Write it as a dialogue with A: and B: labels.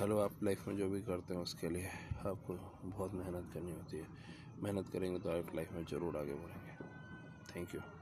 A: Hello, आप life में जो भी करते हैं उसके लिए आपको बहुत मेहनत करनी होती है। मेहनत करेंगे तो आप लाइफ में ज़रूर आगे बढ़ेंगे। Thank you.